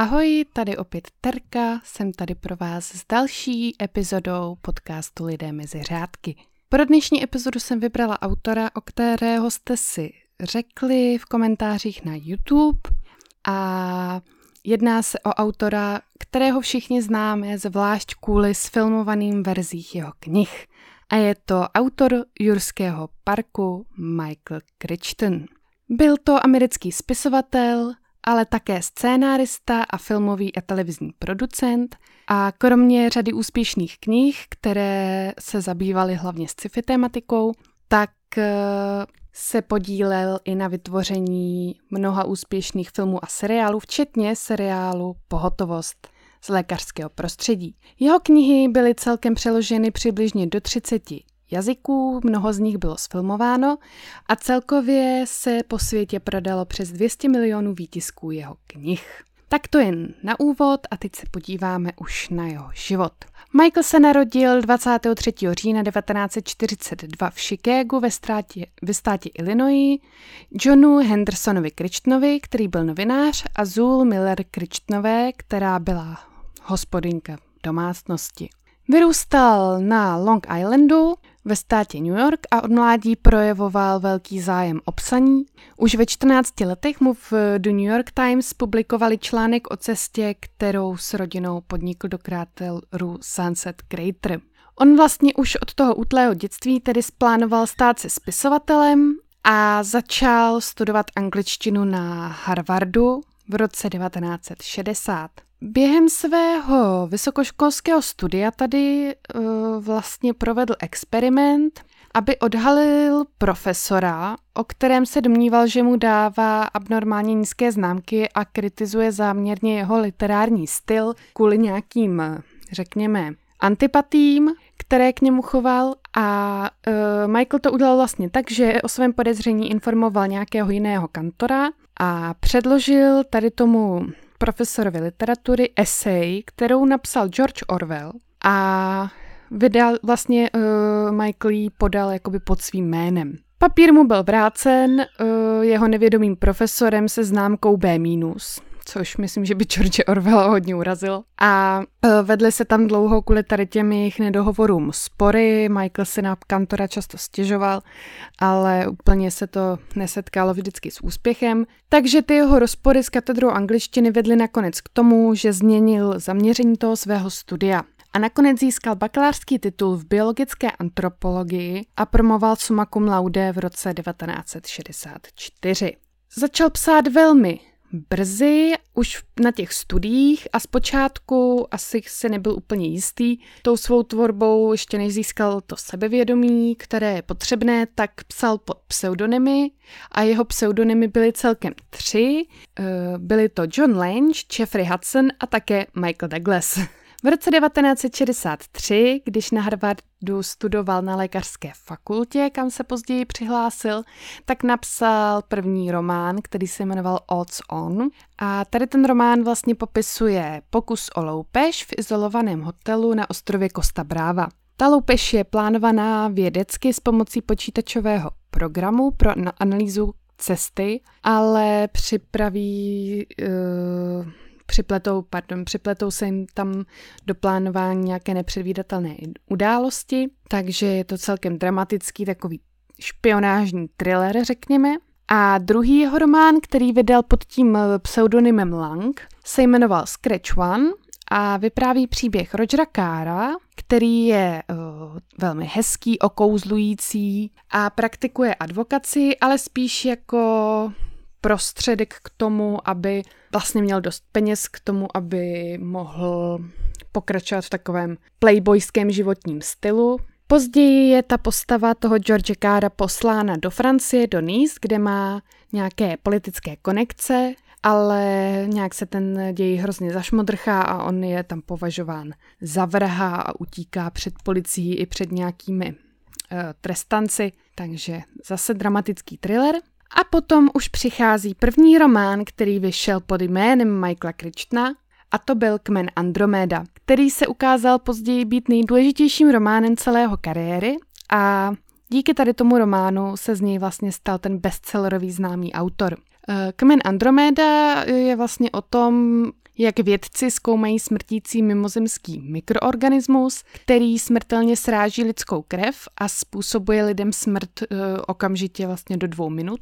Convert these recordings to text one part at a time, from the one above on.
Ahoj, tady opět Terka, jsem tady pro vás s další epizodou podcastu Lidé mezi řádky. Pro dnešní epizodu jsem vybrala autora, o kterého jste si řekli v komentářích na YouTube a jedná se o autora, kterého všichni známe, zvlášť kvůli sfilmovaným verzích jeho knih. A je to autor Jurského parku Michael Crichton. Byl to americký spisovatel, ale také scénárista a filmový a televizní producent a kromě řady úspěšných knih, které se zabývaly hlavně sci-fi tématikou, tak eh, se podílel i na vytvoření mnoha úspěšných filmů a seriálů, včetně seriálu Pohotovost z lékařského prostředí. Jeho knihy byly celkem přeloženy přibližně do 30 jazyků, mnoho z nich bylo sfilmováno a celkově se po světě prodalo přes 200 milionů výtisků jeho knih. Tak to jen na úvod a teď se podíváme už na jeho život. Michael se narodil 23. října 1942 v Chicagu ve, státě, ve státě Illinois Johnu Hendersonovi Kričtnovi, který byl novinář, a Zul Miller Kričtnové, která byla hospodinka domácnosti. Vyrůstal na Long Islandu ve státě New York a od mládí projevoval velký zájem o psaní. Už ve 14 letech mu v The New York Times publikovali článek o cestě, kterou s rodinou podnikl do kráteru Sunset Crater. On vlastně už od toho útlého dětství tedy splánoval stát se spisovatelem a začal studovat angličtinu na Harvardu v roce 1960. Během svého vysokoškolského studia tady uh, vlastně provedl experiment, aby odhalil profesora, o kterém se domníval, že mu dává abnormálně nízké známky a kritizuje záměrně jeho literární styl kvůli nějakým, řekněme, antipatím, které k němu choval. A uh, Michael to udělal vlastně tak, že o svém podezření informoval nějakého jiného kantora a předložil tady tomu profesorovi literatury esej, kterou napsal George Orwell a vydal vlastně uh, Michael ji podal jakoby pod svým jménem. Papír mu byl vrácen uh, jeho nevědomým profesorem se známkou B-, což myslím, že by George Orwell hodně urazil. A e, vedly se tam dlouho kvůli tady těm jejich nedohovorům spory, Michael si na kantora často stěžoval, ale úplně se to nesetkalo vždycky s úspěchem. Takže ty jeho rozpory s katedrou angličtiny vedly nakonec k tomu, že změnil zaměření toho svého studia a nakonec získal bakalářský titul v biologické antropologii a promoval summa cum laude v roce 1964. Začal psát velmi brzy, už na těch studiích a zpočátku asi se nebyl úplně jistý tou svou tvorbou, ještě než získal to sebevědomí, které je potřebné, tak psal pod pseudonymy a jeho pseudonymy byly celkem tři. Eh, byly to John Lange, Jeffrey Hudson a také Michael Douglas. V roce 1963, když na Harvardu studoval na lékařské fakultě, kam se později přihlásil, tak napsal první román, který se jmenoval Odds On. A tady ten román vlastně popisuje pokus o loupež v izolovaném hotelu na ostrově Costa Brava. Ta loupež je plánovaná vědecky s pomocí počítačového programu pro analýzu cesty, ale připraví uh, připletou, pardon, připletou se jim tam do plánování nějaké nepředvídatelné události, takže je to celkem dramatický takový špionážní thriller, řekněme. A druhý jeho román, který vydal pod tím pseudonymem Lang, se jmenoval Scratch One a vypráví příběh Rogera Kára, který je uh, velmi hezký, okouzlující a praktikuje advokaci, ale spíš jako prostředek k tomu, aby vlastně měl dost peněz k tomu, aby mohl pokračovat v takovém playboyském životním stylu. Později je ta postava toho George Cara poslána do Francie, do Nice, kde má nějaké politické konekce, ale nějak se ten děj hrozně zašmodrchá a on je tam považován za vrha a utíká před policií i před nějakými uh, trestanci, takže zase dramatický thriller. A potom už přichází první román, který vyšel pod jménem Michaela Kričtna, a to byl Kmen Andromeda, který se ukázal později být nejdůležitějším románem celého kariéry a díky tady tomu románu se z něj vlastně stal ten bestsellerový známý autor. Eh, Kmen Andromeda je vlastně o tom, jak vědci zkoumají smrtící mimozemský mikroorganismus, který smrtelně sráží lidskou krev a způsobuje lidem smrt e, okamžitě vlastně do dvou minut.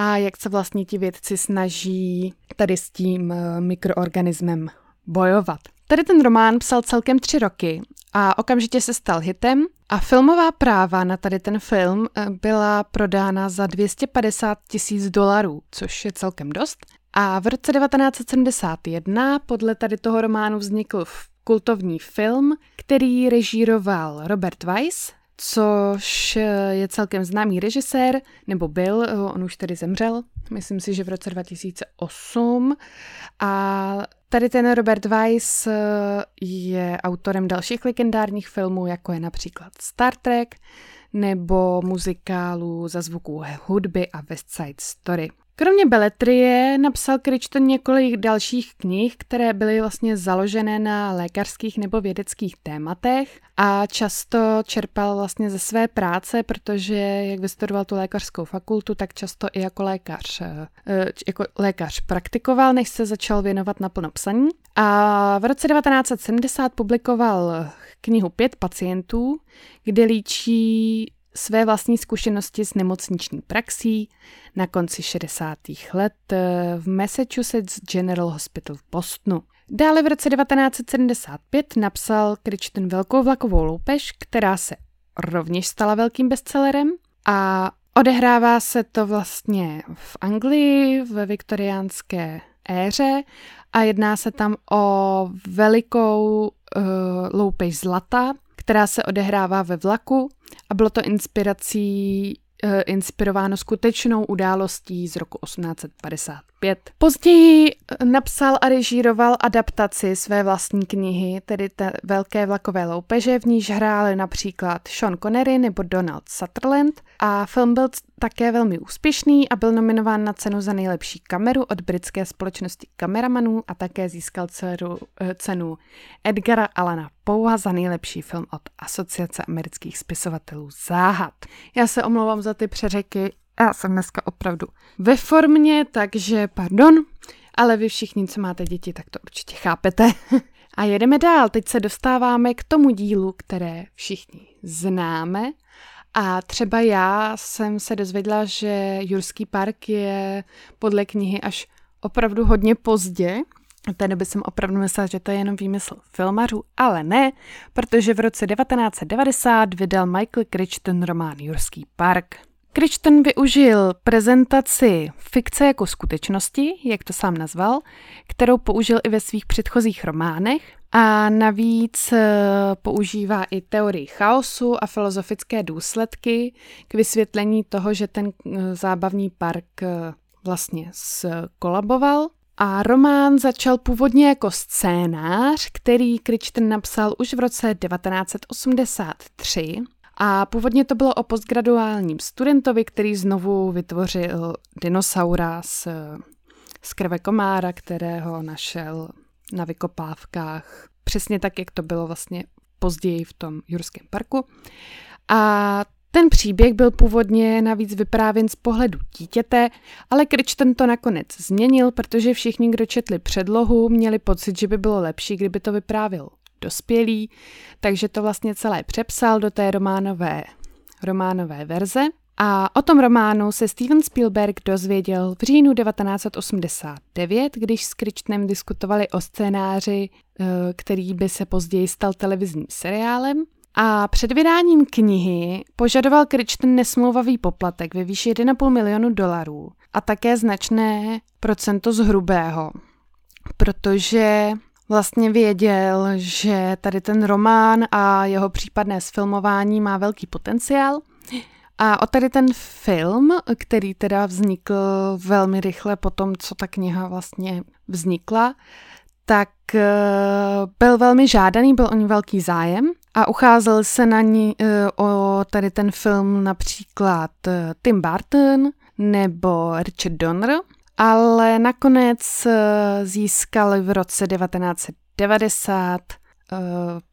A jak se vlastně ti vědci snaží tady s tím e, mikroorganismem bojovat. Tady ten román psal celkem tři roky a okamžitě se stal hitem a filmová práva na tady ten film eh, byla prodána za 250 tisíc dolarů, což je celkem dost. A v roce 1971 podle tady toho románu vznikl kultovní film, který režíroval Robert Weiss, což je celkem známý režisér, nebo byl, on už tedy zemřel, myslím si, že v roce 2008. A tady ten Robert Weiss je autorem dalších legendárních filmů, jako je například Star Trek, nebo muzikálu za zvuků hudby a West Side Story. Kromě beletrie napsal Crichton několik dalších knih, které byly vlastně založené na lékařských nebo vědeckých tématech a často čerpal vlastně ze své práce, protože jak vystudoval tu lékařskou fakultu, tak často i jako lékař, eh, jako lékař praktikoval, než se začal věnovat naplno psaní. A v roce 1970 publikoval knihu Pět pacientů, kde líčí své vlastní zkušenosti s nemocniční praxí na konci 60. let v Massachusetts General Hospital v Bostonu. Dále v roce 1975 napsal Crichton velkou vlakovou loupež, která se rovněž stala velkým bestsellerem a odehrává se to vlastně v Anglii ve viktoriánské éře a jedná se tam o velikou uh, loupež zlata, která se odehrává ve vlaku a bylo to inspirací inspirováno skutečnou událostí z roku 1855. Později eh, napsal a režíroval adaptaci své vlastní knihy, tedy té velké vlakové loupeže, v níž hráli například Sean Connery nebo Donald Sutherland a film byl také velmi úspěšný a byl nominován na cenu za nejlepší kameru od britské společnosti kameramanů a také získal cenu, eh, cenu Edgara Alana Poua za nejlepší film od Asociace amerických spisovatelů Záhad. Já se omlouvám za ty přeřeky, já jsem dneska opravdu ve formě, takže pardon, ale vy všichni, co máte děti, tak to určitě chápete. A jedeme dál, teď se dostáváme k tomu dílu, které všichni známe a třeba já jsem se dozvěděla, že Jurský park je podle knihy až opravdu hodně pozdě. Té době jsem opravdu myslela, že to je jenom výmysl filmařů, ale ne, protože v roce 1990 vydal Michael Crichton román Jurský park. Crichton využil prezentaci fikce jako skutečnosti, jak to sám nazval, kterou použil i ve svých předchozích románech a navíc eh, používá i teorii chaosu a filozofické důsledky k vysvětlení toho, že ten eh, zábavní park eh, vlastně skolaboval. A román začal původně jako scénář, který Crichton napsal už v roce 1983 a původně to bylo o postgraduálním studentovi, který znovu vytvořil dinosaura z, z krve komára, kterého našel na vykopávkách, přesně tak, jak to bylo vlastně později v tom Jurském parku. A ten příběh byl původně navíc vyprávěn z pohledu dítěte, ale Crichton to nakonec změnil, protože všichni, kdo četli předlohu, měli pocit, že by bylo lepší, kdyby to vyprávěl dospělý, takže to vlastně celé přepsal do té románové, románové verze. A o tom románu se Steven Spielberg dozvěděl v říjnu 1989, když s Crichtonem diskutovali o scénáři, eh, který by se později stal televizním seriálem. A před vydáním knihy požadoval Crichton nesmlouvavý poplatek ve výši 1,5 milionu dolarů a také značné procento z hrubého, protože vlastně věděl, že tady ten román a jeho případné sfilmování má velký potenciál. A o tady ten film, který teda vznikl velmi rychle po tom, co ta kniha vlastně vznikla, tak eh, byl velmi žádaný, byl o ní velký zájem a ucházel se na ní eh, o tady ten film například eh, Tim Burton nebo Richard Donner, ale nakonec získal v roce 1990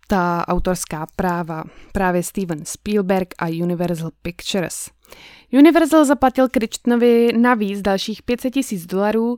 ta autorská práva právě Steven Spielberg a Universal Pictures. Universal zaplatil Crichtonovi navíc dalších 500 tisíc dolarů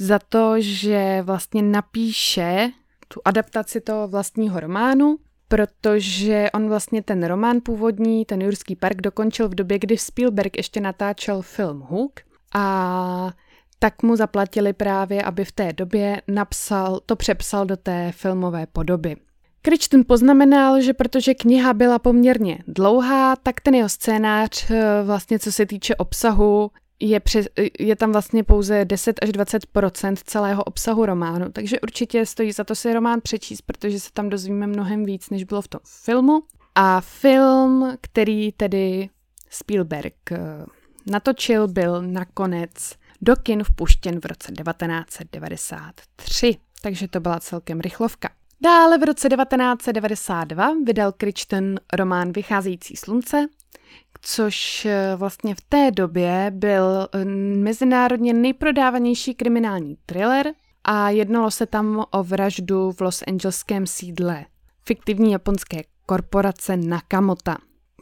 za to, že vlastně napíše tu adaptaci toho vlastního románu, protože on vlastně ten román původní, ten Jurský park, dokončil v době, kdy Spielberg ještě natáčel film Hook a tak mu zaplatili právě, aby v té době napsal, to přepsal do té filmové podoby. Crichton poznamenal, že protože kniha byla poměrně dlouhá, tak ten jeho scénář, eh, vlastně co se týče obsahu, je, přes, je tam vlastně pouze 10 až 20% celého obsahu románu, takže určitě stojí za to si román přečíst, protože se tam dozvíme mnohem víc, než bylo v tom filmu. A film, který tedy Spielberg eh, natočil, byl nakonec do kin vpuštěn v roce 1993, takže to byla celkem rychlovka. Dále v roce 1992 vydal Crichton román Vycházející slunce, což eh, vlastně v té době byl eh, mezinárodně nejprodávanější kriminální thriller a jednalo se tam o vraždu v Los Angeleském sídle fiktivní japonské korporace Nakamota.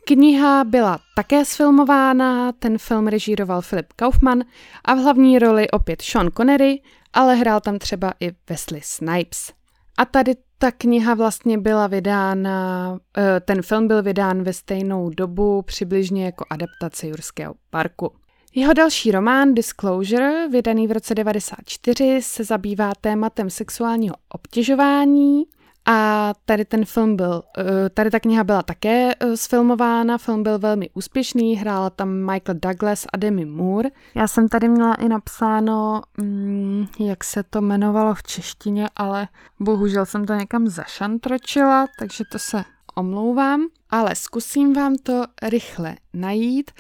Kniha byla také sfilmována, ten film režíroval Philip Kaufman a v hlavní roli opět Sean Connery, ale hrál tam třeba i Wesley Snipes. A tady ta kniha vlastně byla vydána, eh, ten film byl vydán ve stejnou dobu, přibližně jako adaptace Jurského parku. Jeho další román Disclosure, vydaný v roce 1994, se zabývá tématem sexuálního obtěžování a tady ten film byl, eh, tady ta kniha byla také eh, sfilmována, film byl velmi úspěšný, hrál tam Michael Douglas a Demi Moore. Já jsem tady měla i napsáno, mm, jak se to jmenovalo v češtině, ale bohužel jsem to někam zašantročila, takže to se omlouvám, ale zkusím vám to rychle najít.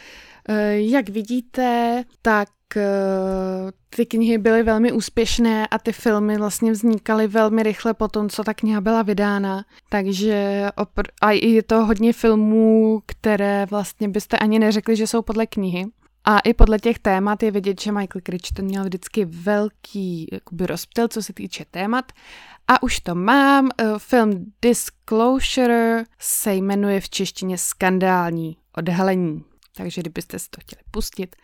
Eh, jak vidíte, tak Eh, ty knihy byly velmi úspěšné a ty filmy vlastně vznikaly velmi rychle po tom, co ta kniha byla vydána. Takže opr- a je to hodně filmů, které vlastně byste ani neřekli, že jsou podle knihy. A i podle těch témat je vidět, že Michael Crichton měl vždycky velký jakoby, rozptyl, co se týče témat. A už to mám. Eh, film Disclosure se jmenuje v češtině Skandální odhalení. Takže kdybyste si to chtěli pustit,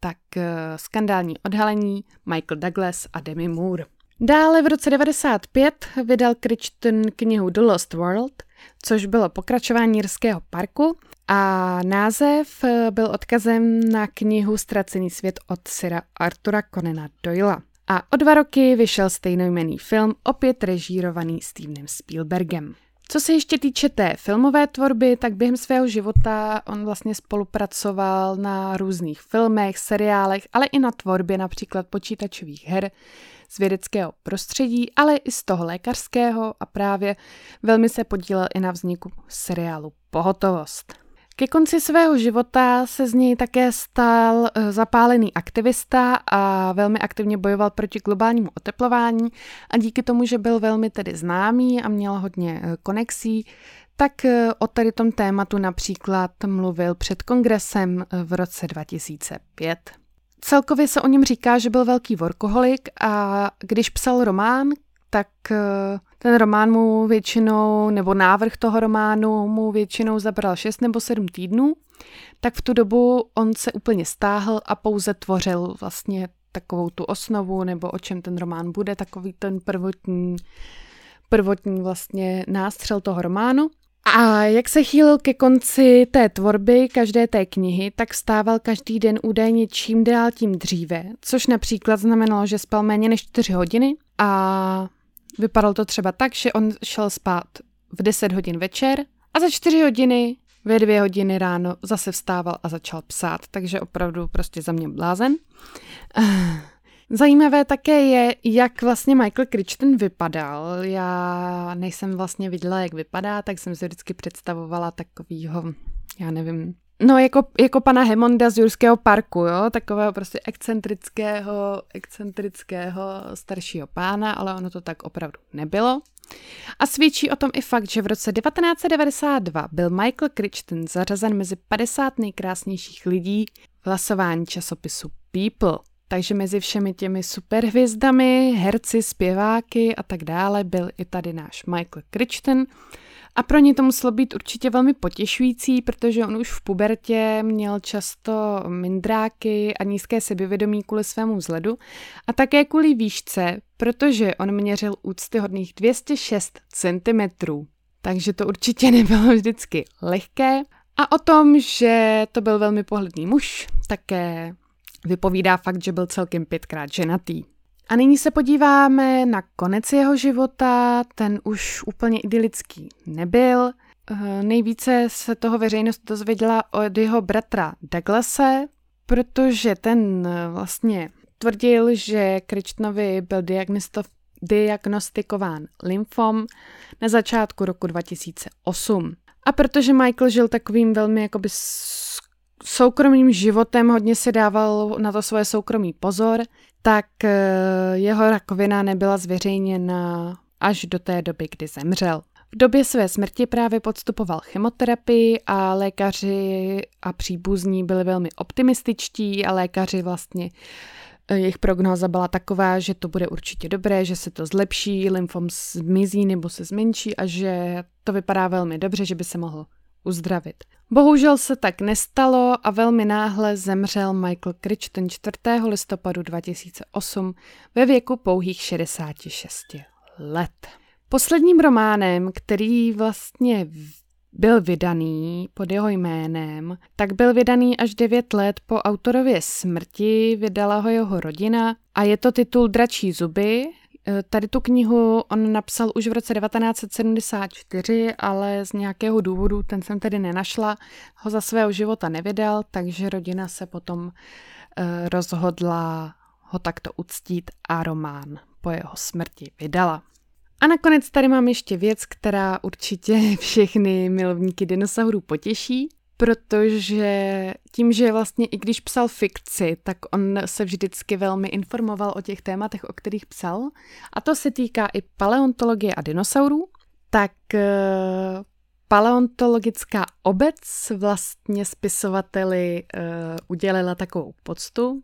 tak uh, skandální odhalení Michael Douglas a Demi Moore. Dále v roce 95 vydal Crichton knihu The Lost World, což bylo pokračování Jirského parku a název eh, byl odkazem na knihu Ztracený svět od Sira Artura Conana Doyla. A o dva roky vyšel stejnojmený film, opět režírovaný Stevenem Spielbergem. Co se ještě týče té filmové tvorby, tak během svého života on vlastně spolupracoval na různých filmech, seriálech, ale i na tvorbě například počítačových her z vědeckého prostředí, ale i z toho lékařského a právě velmi se podílel i na vzniku seriálu Pohotovost. Ke konci svého života se z něj také stal eh, zapálený aktivista a velmi aktivně bojoval proti globálnímu oteplování a díky tomu, že byl velmi tedy známý a měl hodně eh, konexí, tak eh, o tady tom tématu například mluvil před kongresem v roce 2005. Celkově se o něm říká, že byl velký workoholik a když psal román, tak ten román mu většinou, nebo návrh toho románu mu většinou zabral 6 nebo 7 týdnů, tak v tu dobu on se úplně stáhl a pouze tvořil vlastně takovou tu osnovu, nebo o čem ten román bude, takový ten prvotní, prvotní vlastně nástřel toho románu. A jak se chýlil ke konci té tvorby každé té knihy, tak stával každý den údajně čím dál tím dříve, což například znamenalo, že spal méně než 4 hodiny a Vypadalo to třeba tak, že on šel spát v 10 hodin večer a za 4 hodiny ve dvě hodiny ráno zase vstával a začal psát, takže opravdu prostě za mě blázen. Zajímavé také je, jak vlastně Michael Crichton vypadal. Já nejsem vlastně viděla, jak vypadá, tak jsem si vždycky představovala takovýho, já nevím, No, jako, jako pana Hemonda z Jurského parku, jo, takového prostě excentrického, excentrického staršího pána, ale ono to tak opravdu nebylo. A svědčí o tom i fakt, že v roce 1992 byl Michael Crichton zařazen mezi 50 nejkrásnějších lidí v hlasování časopisu People. Takže mezi všemi těmi superhvězdami, herci, zpěváky a tak dále byl i tady náš Michael Crichton. A pro ně to muselo být určitě velmi potěšující, protože on už v pubertě měl často mindráky a nízké sebevědomí kvůli svému vzhledu a také kvůli výšce, protože on měřil úctyhodných 206 cm. Takže to určitě nebylo vždycky lehké. A o tom, že to byl velmi pohledný muž, také vypovídá fakt, že byl celkem pětkrát ženatý. A nyní se podíváme na konec jeho života, ten už úplně idylický nebyl. Eh, nejvíce se toho veřejnost dozvěděla od jeho bratra Douglase, protože ten eh, vlastně tvrdil, že Kričnovi byl diagnostikován lymfom na začátku roku 2008. A protože Michael žil takovým velmi jakoby soukromým životem, hodně si dával na to svoje soukromý pozor, tak eh, jeho rakovina nebyla zveřejněna až do té doby, kdy zemřel. V době své smrti právě podstupoval chemoterapii a lékaři a příbuzní byli velmi optimističtí a lékaři vlastně eh, jejich prognóza byla taková, že to bude určitě dobré, že se to zlepší, lymfom zmizí nebo se zmenší a že to vypadá velmi dobře, že by se mohl uzdravit. Bohužel se tak nestalo a velmi náhle zemřel Michael Crichton 4. listopadu 2008 ve věku pouhých 66 let. Posledním románem, který vlastně byl vydaný pod jeho jménem, tak byl vydaný až 9 let po autorově smrti, vydala ho jeho rodina a je to titul Dračí zuby tady tu knihu on napsal už v roce 1974, ale z nějakého důvodu, ten jsem tedy nenašla, ho za svého života nevydal, takže rodina se potom eh, rozhodla ho takto uctít a román po jeho smrti vydala. A nakonec tady mám ještě věc, která určitě všechny milovníky dinosaurů potěší protože tím, že vlastně i když psal fikci, tak on se vždycky velmi informoval o těch tématech, o kterých psal. A to se týká i paleontologie a dinosaurů. Tak eh, paleontologická obec vlastně spisovateli uh, udělila takovou poctu,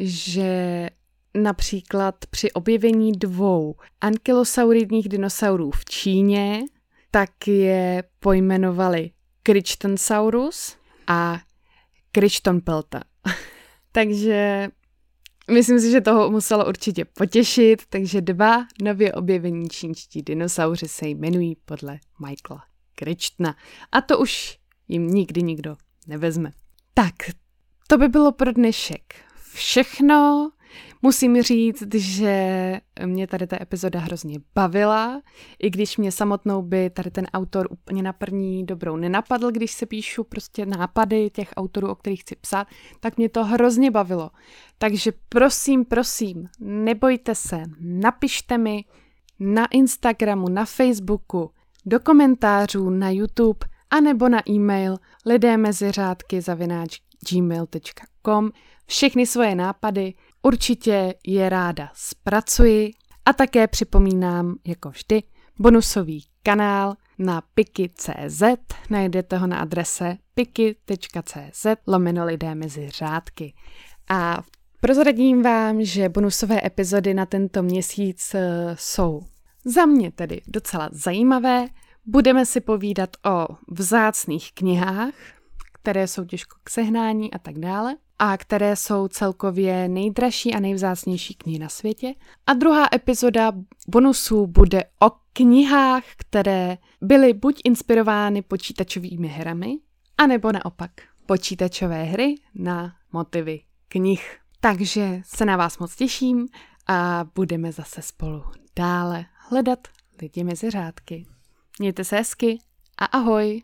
že například při objevení dvou ankylosauridních dinosaurů v Číně, tak je pojmenovali Krichtonsaurus a Krichtonpelta. takže myslím si, že toho muselo určitě potěšit, takže dva nově objevení čínští dinosauři se jmenují podle Michaela Krichtna. A to už jim nikdy nikdo nevezme. Tak, to by bylo pro dnešek všechno. Musím říct, že mě tady ta epizoda hrozně bavila, i když mě samotnou by tady ten autor úplně na první dobrou nenapadl, když se píšu prostě nápady těch autorů, o kterých chci psát, tak mě to hrozně bavilo. Takže prosím, prosím, nebojte se, napište mi na Instagramu, na Facebooku, do komentářů na YouTube, anebo na e-mail lidé mezi řádky zavináč gmail.com všechny svoje nápady, Určitě je ráda zpracuji a také připomínám, jako vždy, bonusový kanál na piki.cz. Najdete ho na adrese piki.cz lomeno lidé mezi řádky. A prozradím vám, že bonusové epizody na tento měsíc eh, jsou za mě tedy docela zajímavé. Budeme si povídat o vzácných knihách, které jsou těžko k sehnání a tak dále a které jsou celkově nejdražší a nejvzácnější knihy na světě. A druhá epizoda bonusů bude o knihách, které byly buď inspirovány počítačovými hrami, anebo naopak počítačové hry na motivy knih. Takže se na vás moc těším a budeme zase spolu dále hledat lidi mezi řádky. Mějte se hezky a ahoj!